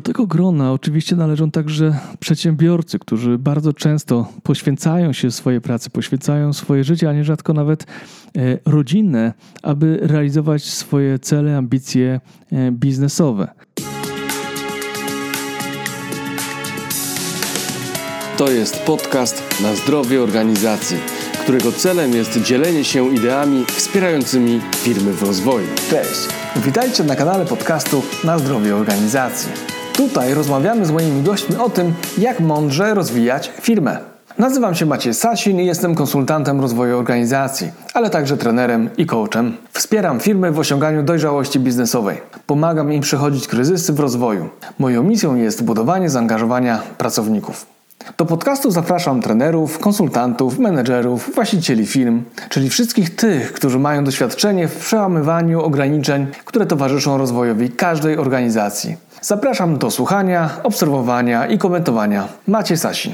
Do tego grona oczywiście należą także przedsiębiorcy, którzy bardzo często poświęcają się swojej pracy, poświęcają swoje życie, a nierzadko nawet e, rodzinne, aby realizować swoje cele, ambicje e, biznesowe. To jest podcast na zdrowie organizacji, którego celem jest dzielenie się ideami wspierającymi firmy w rozwoju. Cześć, witajcie na kanale podcastu Na zdrowie organizacji. Tutaj rozmawiamy z moimi gośćmi o tym, jak mądrze rozwijać firmę. Nazywam się Maciej Sasin i jestem konsultantem rozwoju organizacji, ale także trenerem i coachem. Wspieram firmy w osiąganiu dojrzałości biznesowej. Pomagam im przechodzić kryzysy w rozwoju. Moją misją jest budowanie zaangażowania pracowników. Do podcastu zapraszam trenerów, konsultantów, menedżerów, właścicieli firm, czyli wszystkich tych, którzy mają doświadczenie w przełamywaniu ograniczeń, które towarzyszą rozwojowi każdej organizacji. Zapraszam do słuchania, obserwowania i komentowania. Macie Sasin.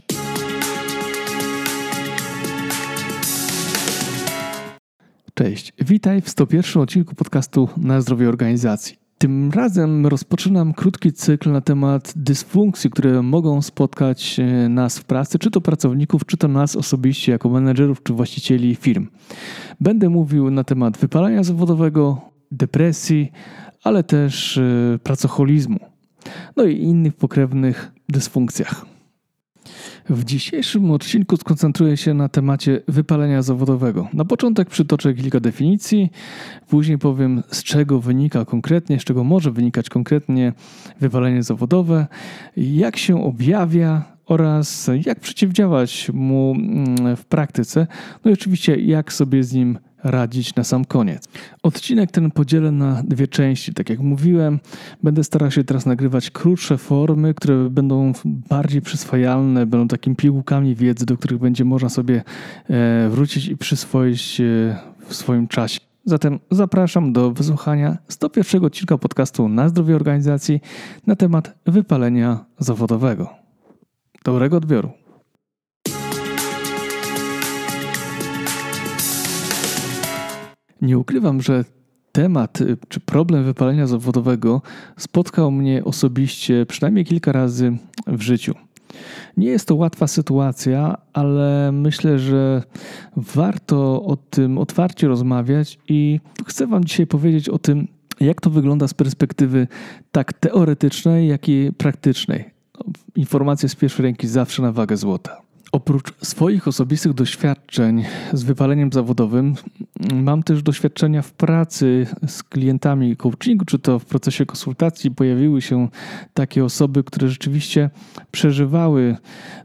Cześć, witaj w 101 odcinku podcastu Na zdrowie organizacji. Tym razem rozpoczynam krótki cykl na temat dysfunkcji, które mogą spotkać e, nas w pracy, czy to pracowników, czy to nas osobiście, jako menedżerów czy właścicieli firm. Będę mówił na temat wypalenia zawodowego, depresji, ale też e, pracocholizmu, no i innych pokrewnych dysfunkcjach. W dzisiejszym odcinku skoncentruję się na temacie wypalenia zawodowego. Na początek przytoczę kilka definicji, później powiem z czego wynika konkretnie, z czego może wynikać konkretnie wypalenie zawodowe, jak się objawia oraz jak przeciwdziałać mu mm, w praktyce, no i oczywiście jak sobie z nim radzić na sam koniec. Odcinek ten podzielę na dwie części. Tak jak mówiłem, będę starał się teraz nagrywać krótsze formy, które będą bardziej przyswajalne, będą takimi pigułkami wiedzy, do których będzie można sobie e, wrócić i przyswoić e, w swoim czasie. Zatem zapraszam do wysłuchania 101 odcinka podcastu na zdrowie organizacji na temat wypalenia zawodowego. Dobrego odbioru. Nie ukrywam, że temat y, czy problem wypalenia zawodowego spotkał mnie osobiście przynajmniej kilka razy w życiu. Nie jest to łatwa sytuacja, ale myślę, że warto o tym otwarcie rozmawiać i chcę Wam dzisiaj powiedzieć o tym, jak to wygląda z perspektywy tak teoretycznej, jak i praktycznej. Informacje z pierwszej ręki zawsze na wagę złota. Oprócz swoich osobistych doświadczeń z wypaleniem zawodowym, mam też doświadczenia w pracy z klientami coachingu, czy to w procesie konsultacji pojawiły się takie osoby, które rzeczywiście przeżywały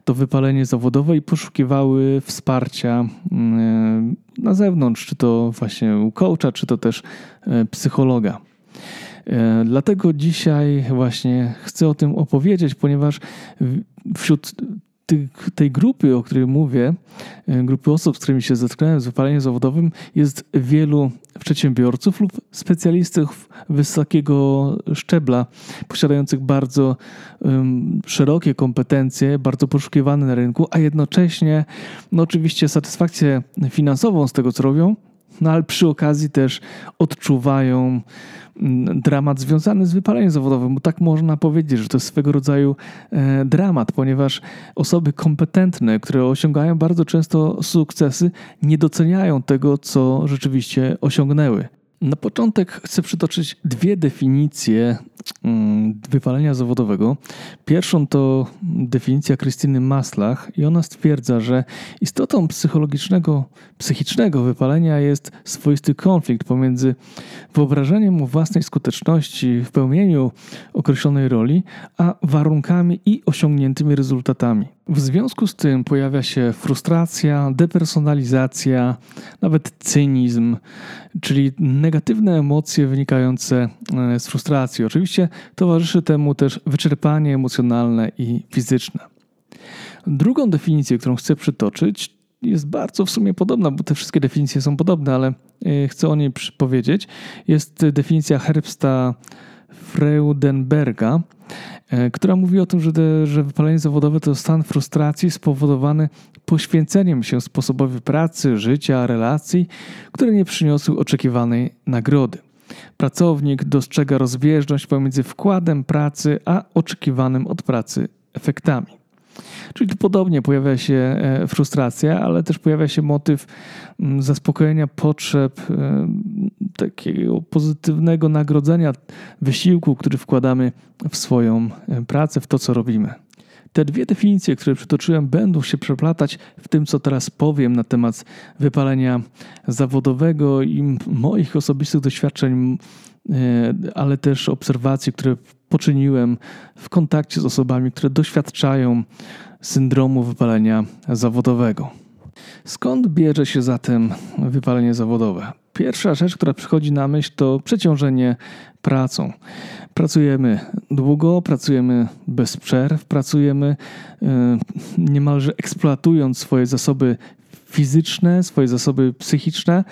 to wypalenie zawodowe i poszukiwały wsparcia mm, na zewnątrz, czy to właśnie u coacha, czy to też e, psychologa. E, dlatego dzisiaj właśnie chcę o tym opowiedzieć, ponieważ wśród tej grupy, o której mówię, e, grupy osób, z którymi się zetknąłem z wypaleniem zawodowym, jest wielu przedsiębiorców lub specjalistów wysokiego szczebla, posiadających bardzo um, szerokie kompetencje, bardzo poszukiwane na rynku, a jednocześnie, no oczywiście, satysfakcję finansową z tego, co robią, no ale przy okazji też odczuwają dramat związany z wypaleniem zawodowym, bo tak można powiedzieć, że to jest swego rodzaju e, dramat, ponieważ osoby kompetentne, które osiągają bardzo często sukcesy, nie doceniają tego, co rzeczywiście osiągnęły. Na początek chcę przytoczyć dwie definicje mm, wypalenia zawodowego. Pierwszą to definicja Krystyny Maslach i ona stwierdza, że istotą psychologicznego, psychicznego wypalenia jest swoisty konflikt pomiędzy wyobrażeniem własnej skuteczności w pełnieniu określonej roli, a warunkami i osiągniętymi rezultatami. W związku z tym pojawia się frustracja, depersonalizacja, nawet cynizm, czyli negatywne emocje wynikające e, z frustracji. Oczywiście towarzyszy temu też wyczerpanie emocjonalne i fizyczne. Drugą definicję, którą chcę przytoczyć, jest bardzo w sumie podobna, bo te wszystkie definicje są podobne, ale e, chcę o niej powiedzieć. Jest definicja Herbsta Freudenberga, która mówi o tym, że, że wypalenie zawodowe to stan frustracji spowodowany poświęceniem się sposobowi pracy, życia, relacji, które nie przyniosły oczekiwanej nagrody. Pracownik dostrzega rozbieżność pomiędzy wkładem pracy a oczekiwanym od pracy efektami. Czyli tu podobnie pojawia się e, frustracja, ale też pojawia się motyw mm, zaspokojenia potrzeb e, takiego pozytywnego nagrodzenia wysiłku, który wkładamy w swoją e, pracę, w to, co robimy. Te dwie definicje, które przytoczyłem, będą się przeplatać w tym, co teraz powiem na temat wypalenia zawodowego i moich osobistych doświadczeń, ale też obserwacji, które poczyniłem w kontakcie z osobami, które doświadczają syndromu wypalenia zawodowego. Skąd bierze się zatem wypalenie zawodowe? Pierwsza rzecz, która przychodzi na myśl, to przeciążenie pracą. Pracujemy długo, pracujemy bez przerw, pracujemy e, niemalże eksploatując swoje zasoby fizyczne, swoje zasoby psychiczne,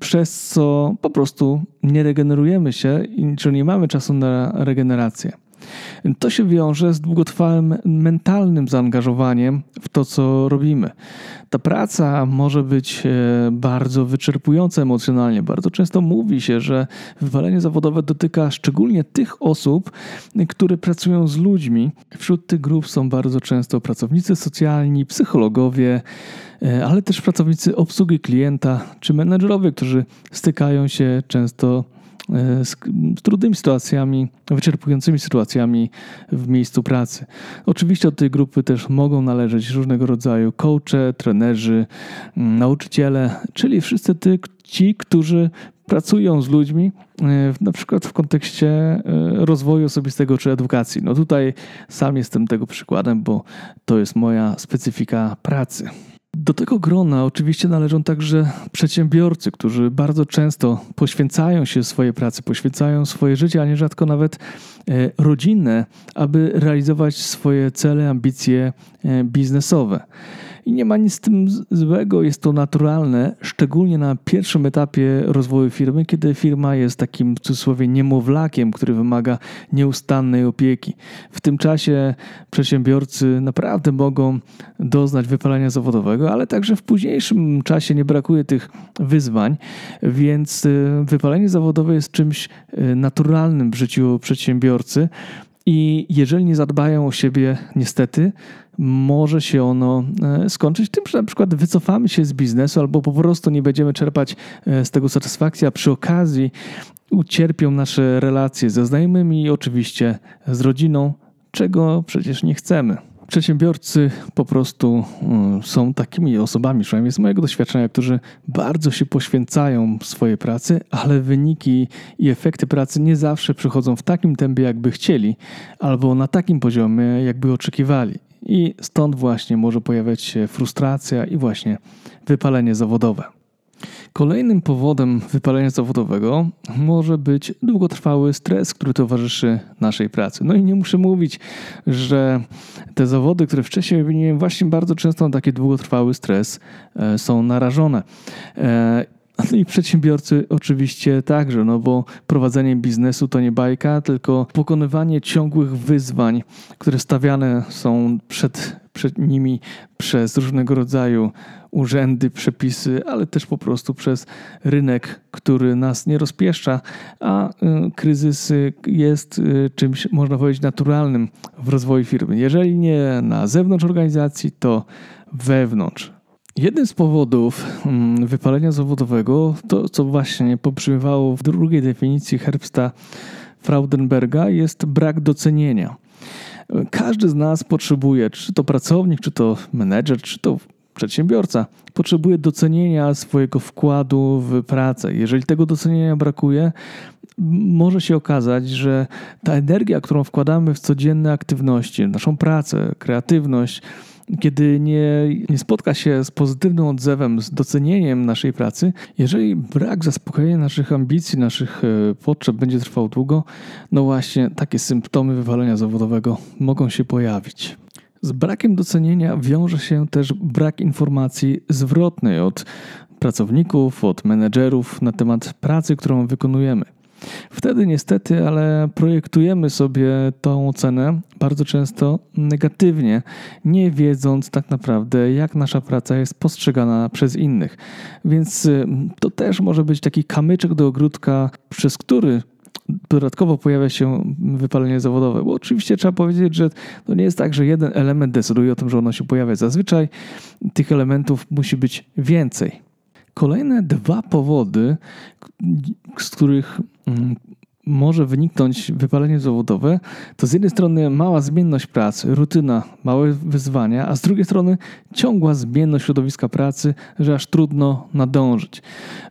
przez co po prostu nie regenerujemy się, czyli nie mamy czasu na regenerację. To się wiąże z długotrwałym mentalnym zaangażowaniem w to, co robimy. Ta praca może być e, bardzo wyczerpująca emocjonalnie. Bardzo często mówi się, że wywalenie zawodowe dotyka szczególnie tych osób, które pracują z ludźmi. Wśród tych grup są bardzo często pracownicy socjalni, psychologowie, e, ale też pracownicy obsługi klienta czy menedżerowie, którzy stykają się często z, z trudnymi sytuacjami, wyczerpującymi sytuacjami w miejscu pracy. Oczywiście od tej grupy też mogą należeć różnego rodzaju coache, trenerzy, mm, nauczyciele, czyli wszyscy ty, ci, którzy pracują z ludźmi, e, na przykład w kontekście e, rozwoju osobistego czy edukacji. No tutaj sam jestem tego przykładem, bo to jest moja specyfika pracy. Do tego grona oczywiście należą także przedsiębiorcy, którzy bardzo często poświęcają się swojej pracy, poświęcają swoje życie, a nierzadko nawet e, rodzinne, aby realizować swoje cele, ambicje e, biznesowe. I nie ma nic z tym złego, jest to naturalne, szczególnie na pierwszym etapie rozwoju firmy, kiedy firma jest takim w cudzysłowie niemowlakiem, który wymaga nieustannej opieki. W tym czasie przedsiębiorcy naprawdę mogą doznać wypalenia zawodowego, ale także w późniejszym czasie nie brakuje tych wyzwań, więc y, wypalenie zawodowe jest czymś y, naturalnym w życiu przedsiębiorcy. I jeżeli nie zadbają o siebie, niestety, może się ono e, skończyć tym, że na przykład wycofamy się z biznesu albo po prostu nie będziemy czerpać e, z tego satysfakcji, a przy okazji ucierpią nasze relacje ze znajomymi i oczywiście z rodziną, czego przecież nie chcemy. Przedsiębiorcy po prostu mm, są takimi osobami, przynajmniej z mojego doświadczenia, którzy bardzo się poświęcają swojej pracy, ale wyniki i efekty pracy nie zawsze przychodzą w takim tempie, jakby chcieli, albo na takim poziomie, jakby oczekiwali. I stąd właśnie może pojawiać się frustracja i właśnie wypalenie zawodowe. Kolejnym powodem wypalenia zawodowego może być długotrwały stres, który towarzyszy naszej pracy. No i nie muszę mówić, że te zawody, które wcześniej wymieniłem, właśnie bardzo często na taki długotrwały stres e, są narażone. E, no i przedsiębiorcy oczywiście także, no bo prowadzenie biznesu to nie bajka, tylko pokonywanie ciągłych wyzwań, które stawiane są przed, przed nimi przez różnego rodzaju urzędy, przepisy, ale też po prostu przez rynek, który nas nie rozpieszcza, a y, kryzys jest y, czymś, można powiedzieć, naturalnym w rozwoju firmy. Jeżeli nie na zewnątrz organizacji, to wewnątrz. Jednym z powodów mm, wypalenia zawodowego, to co właśnie pobrzmiewało w drugiej definicji Herbsta Fraudenberga, jest brak docenienia. Każdy z nas potrzebuje, czy to pracownik, czy to menedżer, czy to przedsiębiorca, potrzebuje docenienia swojego wkładu w pracę. Jeżeli tego docenienia brakuje, może się okazać, że ta energia, którą wkładamy w codzienne aktywności, naszą pracę, kreatywność, kiedy nie, nie spotka się z pozytywnym odzewem, z docenieniem naszej pracy, jeżeli brak zaspokojenia naszych ambicji, naszych e, potrzeb będzie trwał długo, no właśnie takie symptomy wywalenia zawodowego mogą się pojawić. Z brakiem docenienia wiąże się też brak informacji zwrotnej od pracowników, od menedżerów na temat pracy, którą wykonujemy. Wtedy niestety, ale projektujemy sobie tą ocenę bardzo często negatywnie, nie wiedząc tak naprawdę, jak nasza praca jest postrzegana przez innych. Więc y, to też może być taki kamyczek do ogródka, przez który dodatkowo pojawia się wypalenie zawodowe. Bo oczywiście trzeba powiedzieć, że to nie jest tak, że jeden element decyduje o tym, że ono się pojawia. Zazwyczaj tych elementów musi być więcej. Kolejne dwa powody, z których mm, może wyniknąć wypalenie zawodowe, to z jednej strony mała zmienność pracy, rutyna, małe wyzwania, a z drugiej strony ciągła zmienność środowiska pracy, że aż trudno nadążyć.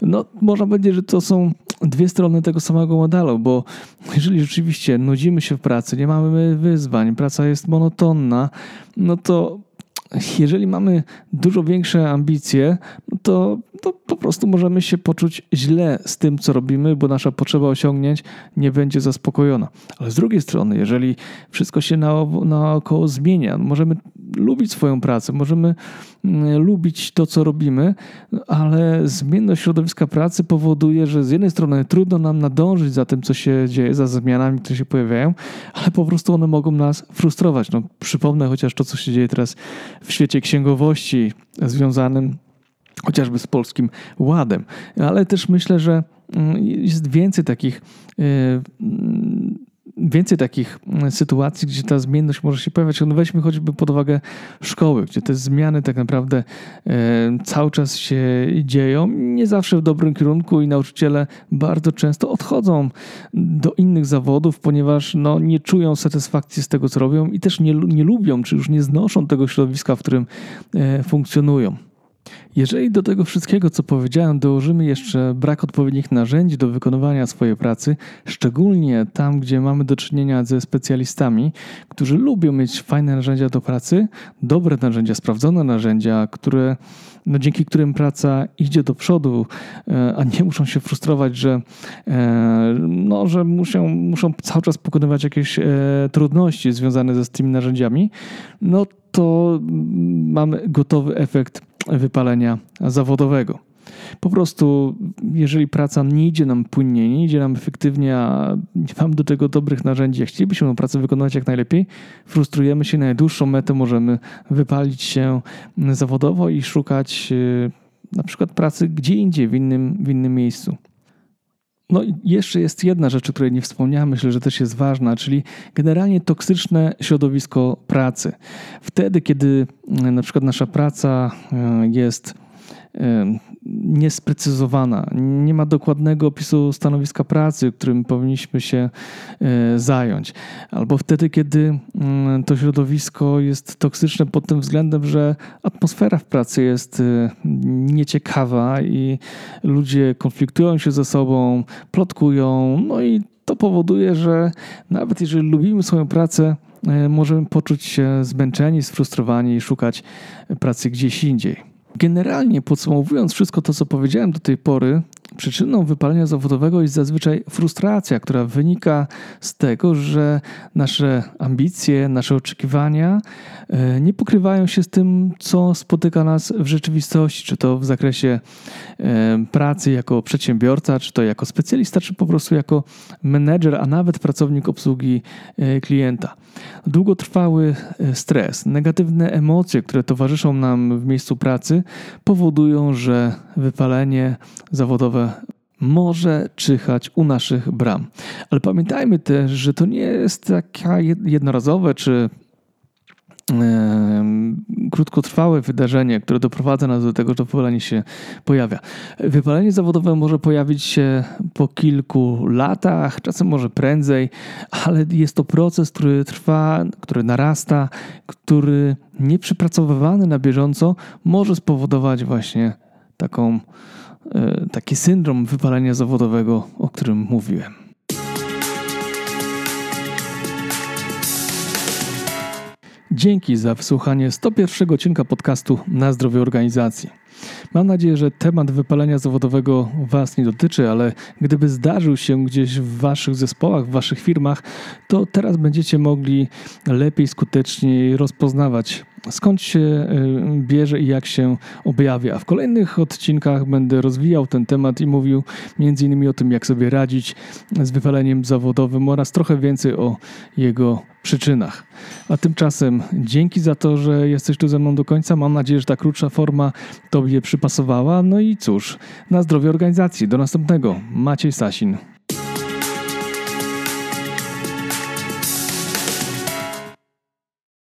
No, można powiedzieć, że to są dwie strony tego samego modelu, bo jeżeli rzeczywiście nudzimy się w pracy, nie mamy wyzwań, praca jest monotonna, no to jeżeli mamy dużo większe ambicje, to, to po prostu możemy się poczuć źle z tym, co robimy, bo nasza potrzeba osiągnięć nie będzie zaspokojona. Ale z drugiej strony, jeżeli wszystko się naokoło zmienia, możemy lubić swoją pracę, możemy mm, lubić to, co robimy, ale zmienność środowiska pracy powoduje, że z jednej strony trudno nam nadążyć za tym, co się dzieje, za zmianami, które się pojawiają, ale po prostu one mogą nas frustrować. No, przypomnę chociaż to, co się dzieje teraz w świecie księgowości związanym chociażby z polskim ładem. Ale też myślę, że mm, jest więcej takich e, mm, więcej takich mm, sytuacji, gdzie ta zmienność może się pojawiać. No weźmy choćby pod uwagę szkoły, gdzie te zmiany tak naprawdę e, cały czas się dzieją, nie zawsze w dobrym kierunku i nauczyciele bardzo często odchodzą do innych zawodów, ponieważ no, nie czują satysfakcji z tego, co robią i też nie, nie lubią, czy już nie znoszą tego środowiska, w którym e, funkcjonują. Jeżeli do tego wszystkiego, co powiedziałem, dołożymy jeszcze brak odpowiednich narzędzi do wykonywania swojej pracy, szczególnie tam, gdzie mamy do czynienia ze specjalistami, którzy lubią mieć fajne narzędzia do pracy, dobre narzędzia, sprawdzone narzędzia, które, no, dzięki którym praca idzie do przodu, e, a nie muszą się frustrować, że, e, no, że muszą, muszą cały czas pokonywać jakieś e, trudności związane ze z tymi narzędziami, no to mamy gotowy efekt wypalenia zawodowego. Po prostu, jeżeli praca nie idzie nam płynnie, nie idzie nam efektywnie, a nie mamy do tego dobrych narzędzi, a chcielibyśmy tę pracę wykonywać jak najlepiej, frustrujemy się na najdłuższą metę, możemy wypalić się zawodowo i szukać y, na przykład pracy gdzie indziej, w innym, w innym miejscu. No i jeszcze jest jedna rzecz, o której nie wspomniałem, myślę, że też jest ważna, czyli generalnie toksyczne środowisko pracy. Wtedy, kiedy na przykład nasza praca e, jest niesprecyzowana, nie ma dokładnego opisu stanowiska pracy, którym powinniśmy się e, zająć. Albo wtedy, kiedy mm, to środowisko jest toksyczne pod tym względem, że atmosfera w pracy jest e, nieciekawa i ludzie konfliktują się ze sobą, plotkują, no i to powoduje, że nawet jeżeli lubimy swoją pracę, e, możemy poczuć się zmęczeni, sfrustrowani i szukać pracy gdzieś indziej. Generalnie podsumowując wszystko to, co powiedziałem do tej pory, przyczyną wypalenia zawodowego jest zazwyczaj frustracja, która wynika z tego, że nasze ambicje, nasze oczekiwania e, nie pokrywają się z tym, co spotyka nas w rzeczywistości, czy to w zakresie e, pracy jako przedsiębiorca, czy to jako specjalista, czy po prostu jako menedżer, a nawet pracownik obsługi e, klienta. Długotrwały stres, negatywne emocje, które towarzyszą nam w miejscu pracy, powodują, że wypalenie zawodowe może czyhać u naszych bram. Ale pamiętajmy też, że to nie jest takie jednorazowe czy krótkotrwałe wydarzenie, które doprowadza nas do tego, że wypalenie się pojawia. Wypalenie zawodowe może pojawić się po kilku latach, czasem może prędzej, ale jest to proces, który trwa, który narasta, który nieprzepracowywany na bieżąco może spowodować właśnie taką, e, taki syndrom wypalenia zawodowego, o którym mówiłem. Dzięki za wysłuchanie 101 odcinka podcastu Na zdrowie organizacji. Mam nadzieję, że temat wypalenia zawodowego Was nie dotyczy, ale gdyby zdarzył się gdzieś w Waszych zespołach, w Waszych firmach, to teraz będziecie mogli lepiej, skuteczniej rozpoznawać skąd się y, bierze i jak się objawia. W kolejnych odcinkach będę rozwijał ten temat i mówił innymi o tym, jak sobie radzić z wypaleniem zawodowym oraz trochę więcej o jego przyczynach. A tymczasem dzięki za to, że jesteś tu ze mną do końca. Mam nadzieję, że ta krótsza forma Tobie przypasowała. No i cóż, na zdrowie organizacji. Do następnego. Maciej Sasin.